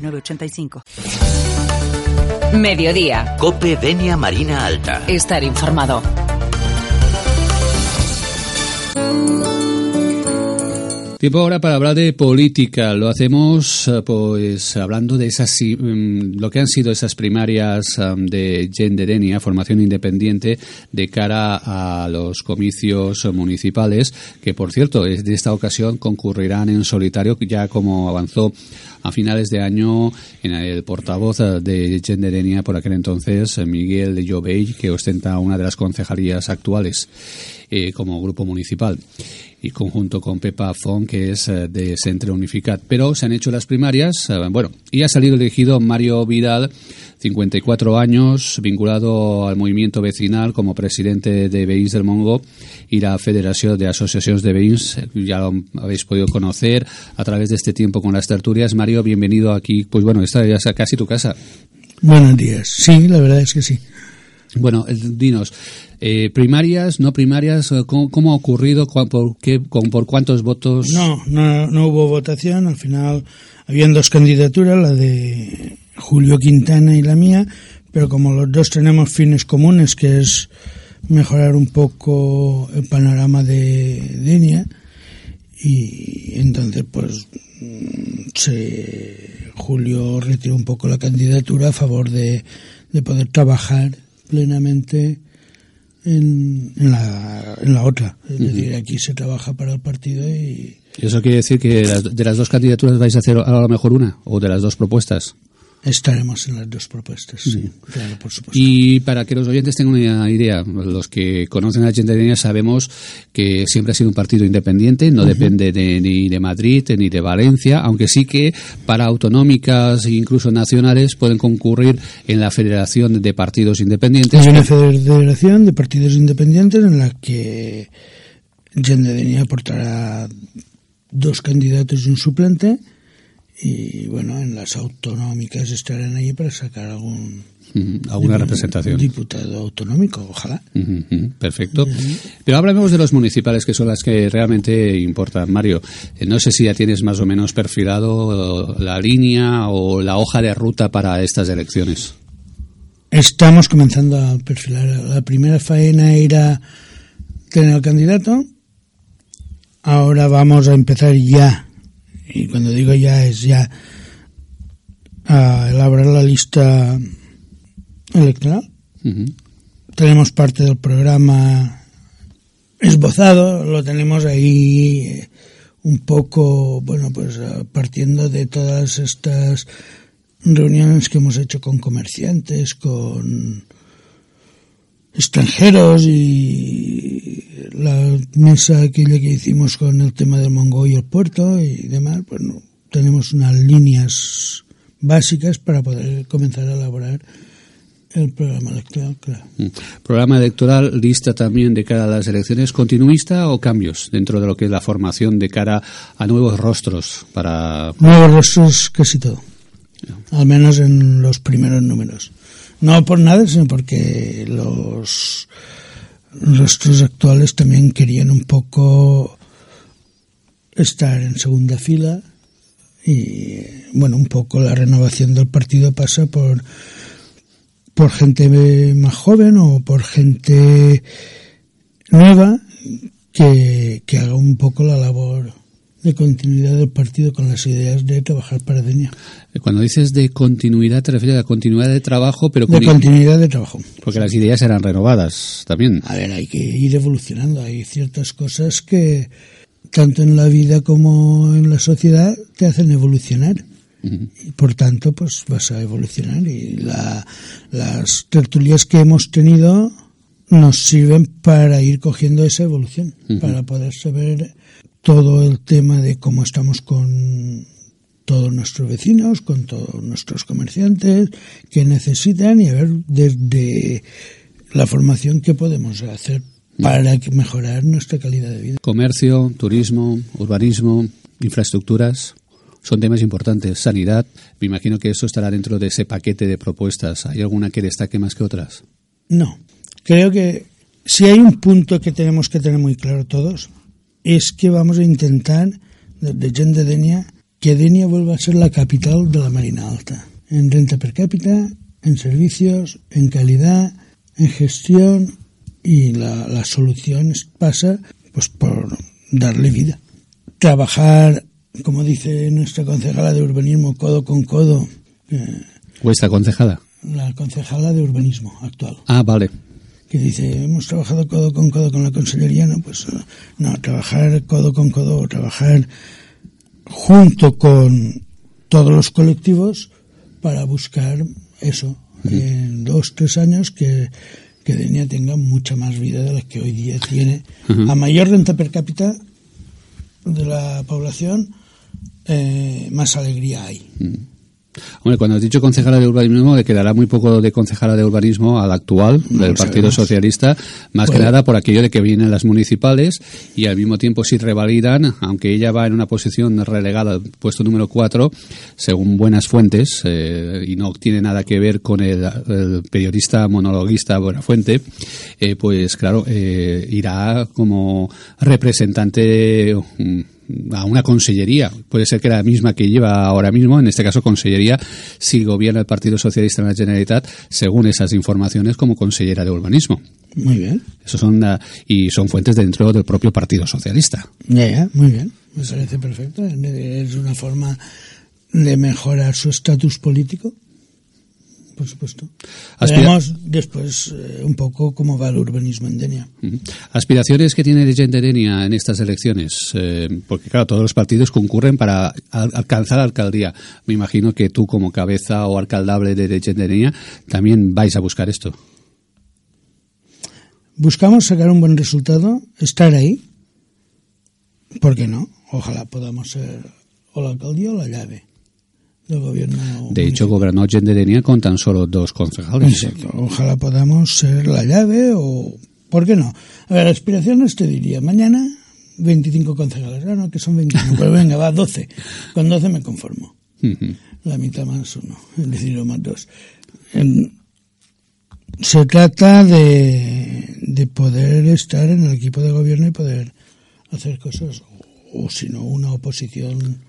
906985. Mediodía. Cope Venia Marina Alta. Estar informado. Tiempo ahora para hablar de política. Lo hacemos eh, pues hablando de esas mm, lo que han sido esas primarias um, de Genderenia, formación independiente, de cara a los comicios municipales, que por cierto, de esta ocasión concurrirán en solitario, ya como avanzó a finales de año en el portavoz de Genderenia por aquel entonces, Miguel de Jovell, que ostenta una de las concejalías actuales eh, como grupo municipal y conjunto con Pepa Fon, que es eh, de Centro Unificat. Pero se han hecho las primarias, eh, bueno, y ha salido elegido Mario Vidal, 54 años, vinculado al movimiento vecinal como presidente de Veïns del Mongo y la Federación de Asociaciones de Veïns. Ya lo habéis podido conocer a través de este tiempo con las tertulias. Mario, bienvenido aquí. Pues bueno, esta ya es casi tu casa. Buenos días. Sí, la verdad es que sí. Bueno, dinos, eh, primarias, no primarias, eh, ¿cómo, ha ocurrido? ¿Por, qué, ¿Por cuántos votos? No, no, no hubo votación. Al final habían dos candidaturas, la de Julio Quintana y la mía, pero como los dos tenemos fines comunes, que es mejorar un poco el panorama de Denia, y entonces pues se, Julio retiró un poco la candidatura a favor de, de poder trabajar plenamente en, la, en la otra. Es decir, aquí se trabaja para el partido y... ¿Eso quiere decir que de las dos candidaturas vais a hacer a lo mejor una? ¿O de las dos propuestas? Estaremos en las dos propuestas, sí, claro, por supuesto. Y para que los oyentes tengan una idea, los que conocen a Gendarmería sabemos que siempre ha sido un partido independiente, no depende ni de Madrid ni de Valencia, aunque sí que para autonómicas e incluso nacionales pueden concurrir en la Federación de Partidos Independientes. Hay una federación de partidos independientes en la que Gendarmería aportará dos candidatos y un suplente y bueno, en las autonómicas estarán ahí para sacar algún alguna representación diputado autonómico, ojalá. perfecto. Pero hablemos de los municipales que son las que realmente importan, Mario. Eh, no sé si ya tienes más o menos perfilado la línea o la hoja de ruta para estas elecciones. Estamos comenzando a perfilar. La primera faena era tener al candidato. Ahora vamos a empezar ya y cuando digo ya es ya a elaborar la lista electoral. Tenemos parte del programa esbozado, lo tenemos ahí eh, un poco, bueno, pues eh, partiendo de todas estas reuniones que hemos hecho con comerciantes, con extranjeros y la mesa aquella que hicimos con el tema del Mongo y el puerto y demás, pues tenemos unas líneas básicas para poder comenzar a elaborar el programa electoral, claro. Mm. Programa electoral, lista también de cara a las elecciones, continuista o cambios dentro de lo que es la formación de cara a nuevos rostros para... Nuevos rostros casi todo, al menos en los primeros números. No por nada, sino porque los rostros actuales también querían un poco estar en segunda fila y bueno, un poco la renovación del partido pasa por por gente más joven o por gente nueva que, que haga un poco la labor de continuidad del partido con las ideas de trabajar para Denia. Cuando dices de continuidad, te refieres a continuidad de trabajo, pero de continuidad de trabajo. Porque las ideas eran renovadas también. A ver, hay que ir evolucionando. Hay ciertas cosas que, tanto en la vida como en la sociedad, te hacen evolucionar. Y por tanto, pues vas a evolucionar. Y la, las tertulias que hemos tenido nos sirven para ir cogiendo esa evolución, para poder saber todo el tema de cómo estamos con todos nuestros vecinos, con todos nuestros comerciantes que necesitan y a ver desde la formación que podemos hacer para mejorar nuestra calidad de vida. Comercio, turismo, urbanismo, infraestructuras son temas importantes. Sanidad, me imagino que eso estará dentro de ese paquete de propuestas. ¿Hay alguna que destaque más que otras? No. Creo que si hay un punto que tenemos que tener muy claro todos, es que vamos a intentar, desde Gen de Denia, que Denia vuelva a ser la capital de la Marina Alta. En renta per cápita, en servicios, en calidad, en gestión y la, la solución pasa pues por darle vida. Trabajar como dice nuestra concejala de urbanismo, codo con codo. Eh, ¿Vuestra concejala? La concejala de urbanismo actual. Ah, vale. Que dice, hemos trabajado codo con codo con la consellería, no, pues eh, no, trabajar codo con codo, trabajar junto con todos los colectivos para buscar eso, en dos, tres años que, que Denia tenga mucha más vida de la que hoy día tiene. A mayor renta per cápita de la población, eh, más alegría hay. Hombre, cuando has dicho concejala de urbanismo, le quedará muy poco de concejala de urbanismo al actual, del Partido Socialista, más que nada por aquello de que vienen las municipales y al mismo tiempo si revalidan, aunque ella va en una posición relegada, puesto número 4, según buenas fuentes, eh, y no tiene nada que ver con el, periodista monologuista Buenafuente, eh, pues claro, eh, irá como representante. Mm, a una consellería. Puede ser que la misma que lleva ahora mismo, en este caso consellería, si gobierna el Partido Socialista en la Generalitat, según esas informaciones, como consellera de urbanismo. Muy bien. Eso son, y son fuentes dentro del propio Partido Socialista. Ya, ya, muy bien. Me parece perfecto. Es una forma de mejorar su estatus político por supuesto. Veremos después eh, un poco cómo va el urbanismo en Denia. Aspiraciones que tiene Denia en estas elecciones, eh, porque claro, todos los partidos concurren para alcanzar la alcaldía. Me imagino que tú como cabeza o alcaldable de Denia también vais a buscar esto. Buscamos sacar un buen resultado, estar ahí. ¿Por qué no? Ojalá podamos ser o la alcaldía o la llave. De hecho, gobernó Genderenia con tan solo dos concejales. Exacto. Ojalá podamos ser la llave o. ¿Por qué no? A ver, aspiraciones te diría. Mañana 25 concejales. Ah, no, que son 25. Pero venga, va, 12. Con 12 me conformo. La mitad más uno. Es decir, más dos. se trata de, de poder estar en el equipo de gobierno y poder hacer cosas. O, o si no, una oposición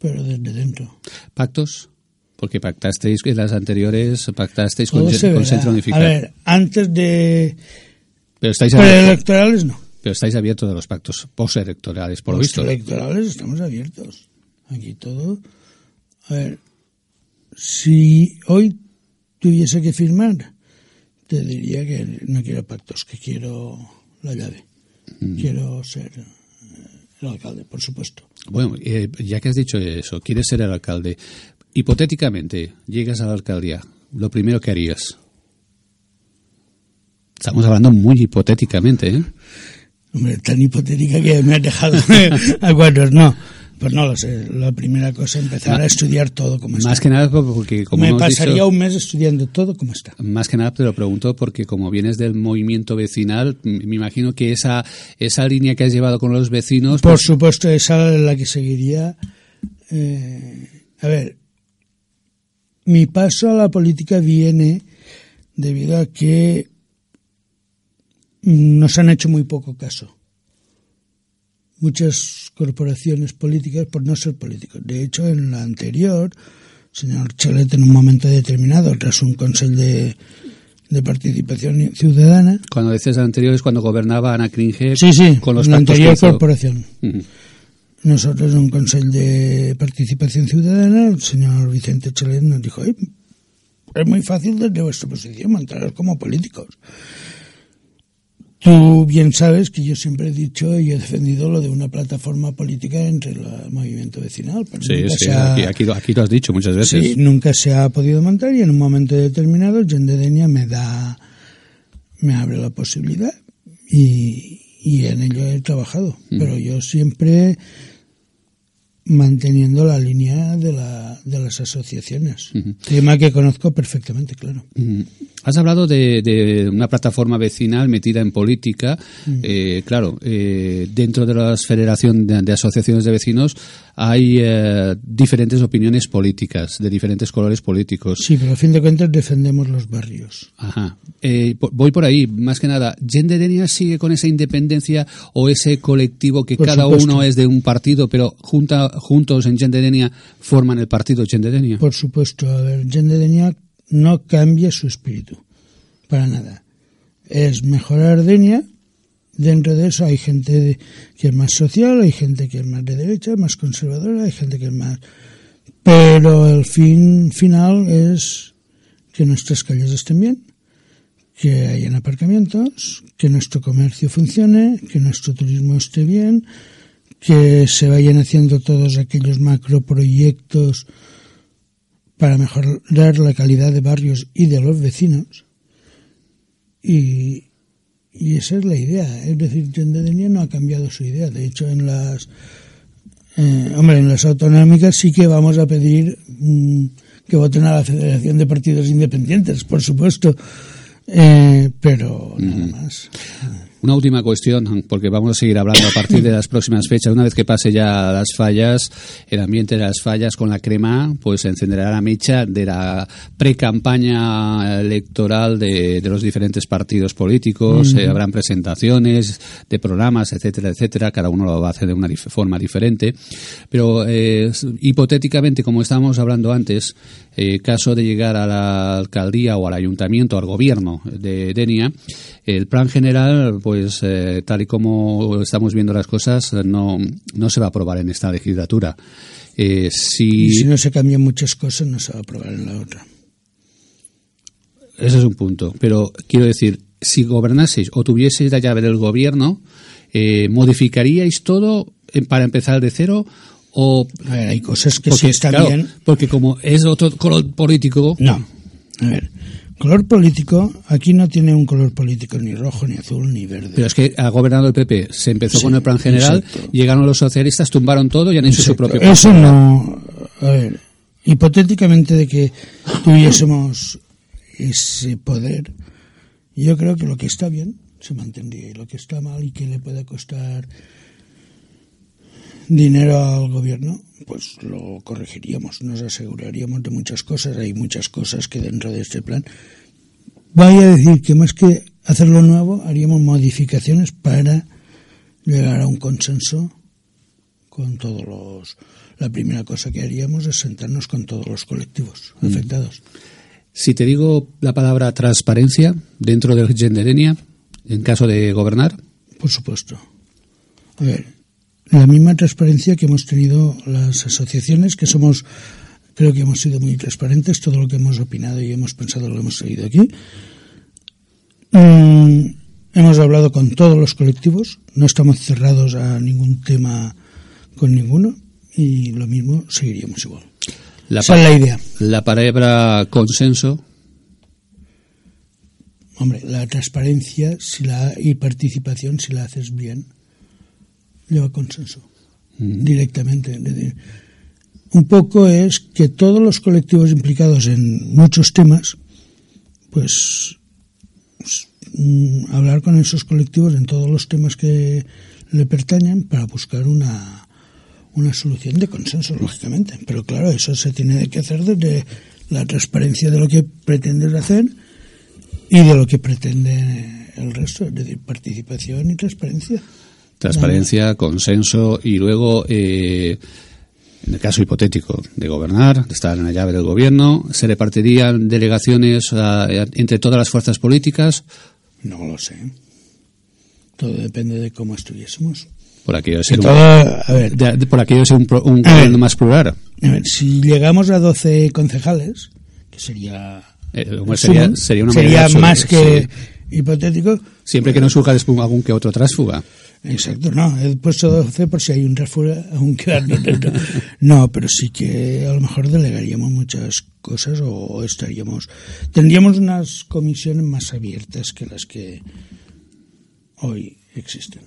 pero desde dentro. ¿Pactos? Porque pactasteis en las anteriores, pactasteis con, con Centro Unificado. A ver, antes de... Pero estáis electorales no. Pero estáis abiertos a los pactos postelectorales, por lo visto. electorales estamos abiertos. Aquí todo... A ver, si hoy tuviese que firmar, te diría que no quiero pactos, que quiero la llave. Mm. Quiero ser el alcalde, por supuesto. Bueno, eh, ya que has dicho eso, quieres ser el alcalde. Hipotéticamente, llegas a la alcaldía, lo primero que harías. Estamos hablando muy hipotéticamente, ¿eh? Hombre, tan hipotética que me has dejado a cuadros, no. Pues no lo sé. La primera cosa es empezar a estudiar todo como está. Más que nada porque como Me pasaría un mes estudiando todo como está. Más que nada te lo pregunto porque como vienes del movimiento vecinal, me imagino que esa, esa línea que has llevado con los vecinos... Por pues supuesto, esa es la que seguiría. Eh, a ver, mi paso a la política viene debido a que nos han hecho muy poco caso muchas corporaciones políticas por no ser políticos. De hecho, en la anterior, el señor Cholet, en un momento determinado, tras un consejo de, participación ciudadana. Cuando dices anterior es cuando gobernaba Ana Kringe sí, sí, con los la anterior corporación. Nosotros en un consejo de participación ciudadana, el señor Vicente Cholet nos dijo, es muy fácil desde vuestra posición mantener como políticos. Tú bien sabes que yo siempre he dicho y he defendido lo de una plataforma política entre el movimiento vecinal. sí, sí, aquí, lo has dicho muchas veces. Sí, nunca se ha podido montar y en un momento determinado Denia me da, me abre la posibilidad y, en ello he trabajado. Mm. Pero yo siempre manteniendo la línea de, la, de las asociaciones. Tema que conozco perfectamente, claro. Has hablado de, una plataforma vecinal metida en política. Eh, claro, eh, dentro de la Federación de, Asociaciones de Vecinos hay eh, diferentes opiniones políticas, de diferentes colores políticos. Sí, pero a fin de cuentas defendemos los barrios. Ajá. voy por ahí, más que nada. ¿Gendedenia sigue con esa independencia o ese colectivo que cada uno es de un partido, pero junta, juntos en Gendedenia forman el partido Gendedenia? Por supuesto. A ver, Gendedenia no cambia su espíritu, para nada. Es mejorar Denia. Dentro de eso hay gente que es más social, hay gente que es más de derecha, más conservadora, hay gente que es más... Pero el fin final es que nuestras calles estén bien, que hayan aparcamientos, que nuestro comercio funcione, que nuestro turismo esté bien, que se vayan haciendo todos aquellos macroproyectos para mejorar la calidad de barrios y de los vecinos. Y, esa es la idea. Es decir, Tendedenia no ha cambiado su idea. De hecho, en las eh, hombre, en las autonómicas sí que vamos a pedir mm, que voten a la Federación de Partidos Independientes, por supuesto, eh, pero nada más. Una última cuestión, porque vamos a seguir hablando a partir de las próximas fechas. Una vez que pase ya las fallas, el ambiente de las fallas con la crema, pues se encenderá la mecha de la pre-campaña electoral de, los diferentes partidos políticos. Eh, habrán presentaciones de programas, etcétera, etcétera. Cada uno lo va a hacer de una forma diferente. Pero eh, hipotéticamente, como estábamos hablando antes, eh, caso de llegar a la alcaldía o al ayuntamiento, al gobierno de Denia, el plan general, pues eh, tal y como estamos viendo las cosas, no, no se va a aprobar en esta legislatura. Eh, si... Y si no se cambian muchas cosas, no se va a aprobar en la otra. Ese es un punto. Pero quiero decir, si gobernaseis o tuvieseis la llave del gobierno, eh, ¿modificaríais todo para empezar de cero? O, hay cosas que sí están bien. Porque como es otro color político. No. A ver, Color político, aquí no tiene un color político ni rojo, ni azul, ni verde. Pero es que ha gobernado el PP, se empezó con el plan general, llegaron los socialistas, tumbaron todo y han hecho su propio plan. Eso no. A ver, hipotéticamente de que tuviésemos ese poder, yo creo que lo que está bien se mantendría y lo que está mal y que le puede costar dinero al gobierno, pues lo corregiríamos, nos aseguraríamos de muchas cosas. Hay muchas cosas que dentro de este plan. Voy a decir que más que hacerlo nuevo, haríamos modificaciones para llegar a un consenso con todos los. La primera cosa que haríamos es sentarnos con todos los colectivos mm. afectados. Si te digo la palabra transparencia dentro del Genderenia, en caso de gobernar. Por supuesto. A ver, la misma transparencia que hemos tenido las asociaciones, que somos, creo que hemos sido muy transparentes, todo lo que hemos opinado y hemos pensado lo hemos seguido aquí. Mm, hemos hablado con todos los colectivos, no estamos cerrados a ningún tema con ninguno y lo mismo seguiríamos igual. La Esa es la idea. La palabra consenso. Hombre, la transparencia si la, y participación, si la haces bien, lleva consenso mm. directamente. un poco es que todos los colectivos implicados en muchos temas, pues, pues mm, hablar con esos colectivos en todos los temas que le pertenecen para buscar una, una solución de consenso, lógicamente. Pero claro, eso se tiene que hacer desde la transparencia de lo que pretendes hacer y de lo que pretende el resto, es decir, participación y transparencia. Transparencia, consenso y luego, eh, en el caso hipotético de gobernar, de estar en la llave del gobierno, ¿se repartirían delegaciones entre todas las fuerzas políticas? No lo sé. Todo depende de cómo estuviésemos. Por aquello ser, un, por aquello ser un, gobierno más plural. A ver, si llegamos a 12 concejales, que sería... Eh, sería, sería, una sería más que hipotético. Siempre que no surja después algún que otro trasfuga. Exacto, no, he puesto 12 por si hay un refuerzo, aunque no, pero sí que a lo mejor delegaríamos muchas cosas o estaríamos, tendríamos unas comisiones más abiertas que las que hoy existen.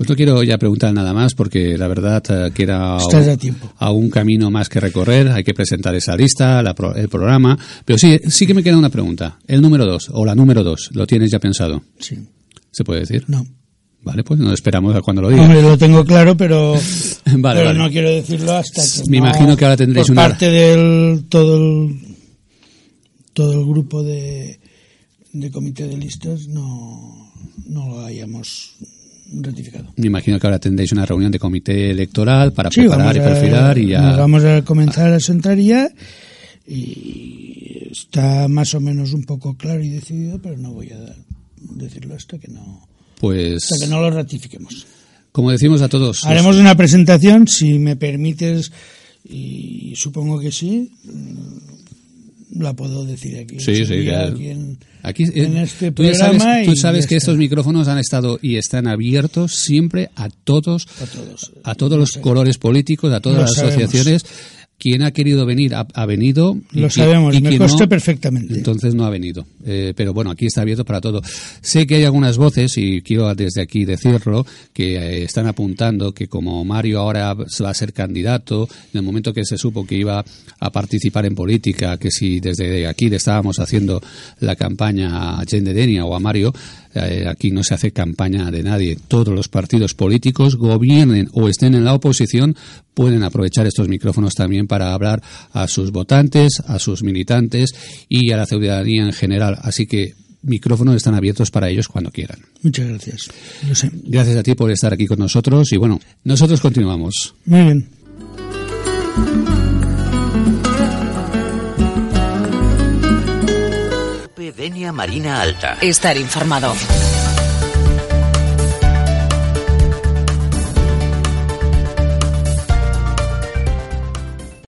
Pues no quiero ya preguntar nada más porque la verdad eh, que era Estás a un camino más que recorrer. Hay que presentar esa lista, la pro- el programa. Pero sí, sí que me queda una pregunta. El número dos o la número dos, ¿lo tienes ya pensado? Sí. ¿Se puede decir? No. Vale, pues no esperamos a cuando lo diga. Hombre, lo tengo claro, pero, Vale, pero vale. no quiero decirlo hasta que Me no- imagino que ahora tendréis por una- parte del todo el todo el grupo de, de comité de listas no, no lo hayamos ratificado. Me imagino que ahora tendréis una reunión de comité electoral para Sí, preparar y vamos a- perfilar y ya. vamos a comenzar a sentar ya y está más o menos un poco claro y decidido, pero no voy a decirlo hasta que no Pues, hasta que no lo ratifiquemos. como decimos a todos, Haremos una presentación, si me permites, y supongo que sí, la puedo decir aquí. Sí, sí, claro. aquí en, Aquí, eh, en este tú ya sabes, programa tú sabes que está. estos micrófonos han estado y están abiertos siempre a todos, A todos. a todos los colores políticos, a todas Lo las sabemos. asociaciones. Quien ha querido venir ha, ha venido. Lo sabemos, me consta perfectamente. Entonces no ha venido. Eh, pero bueno, aquí está abierto para todo. Sé que hay algunas voces, y quiero desde aquí decirlo, que eh, están apuntando que como Mario ahora va a ser candidato, en el momento que se supo que iba a participar en política, que si desde aquí le estábamos haciendo la campaña a Jen de Denia o a Mario, eh, aquí no se hace campaña de nadie. Todos los partidos políticos, gobiernen o estén en la oposición, pueden aprovechar estos micrófonos también para hablar a sus votantes, a sus militantes y a la ciudadanía en general. Así que micrófonos están abiertos para ellos cuando quieran. Muchas gracias. Sé. Gracias a ti por estar aquí con nosotros y bueno, nosotros continuamos. Muy bien. Denia Marina Alta. Estar informado.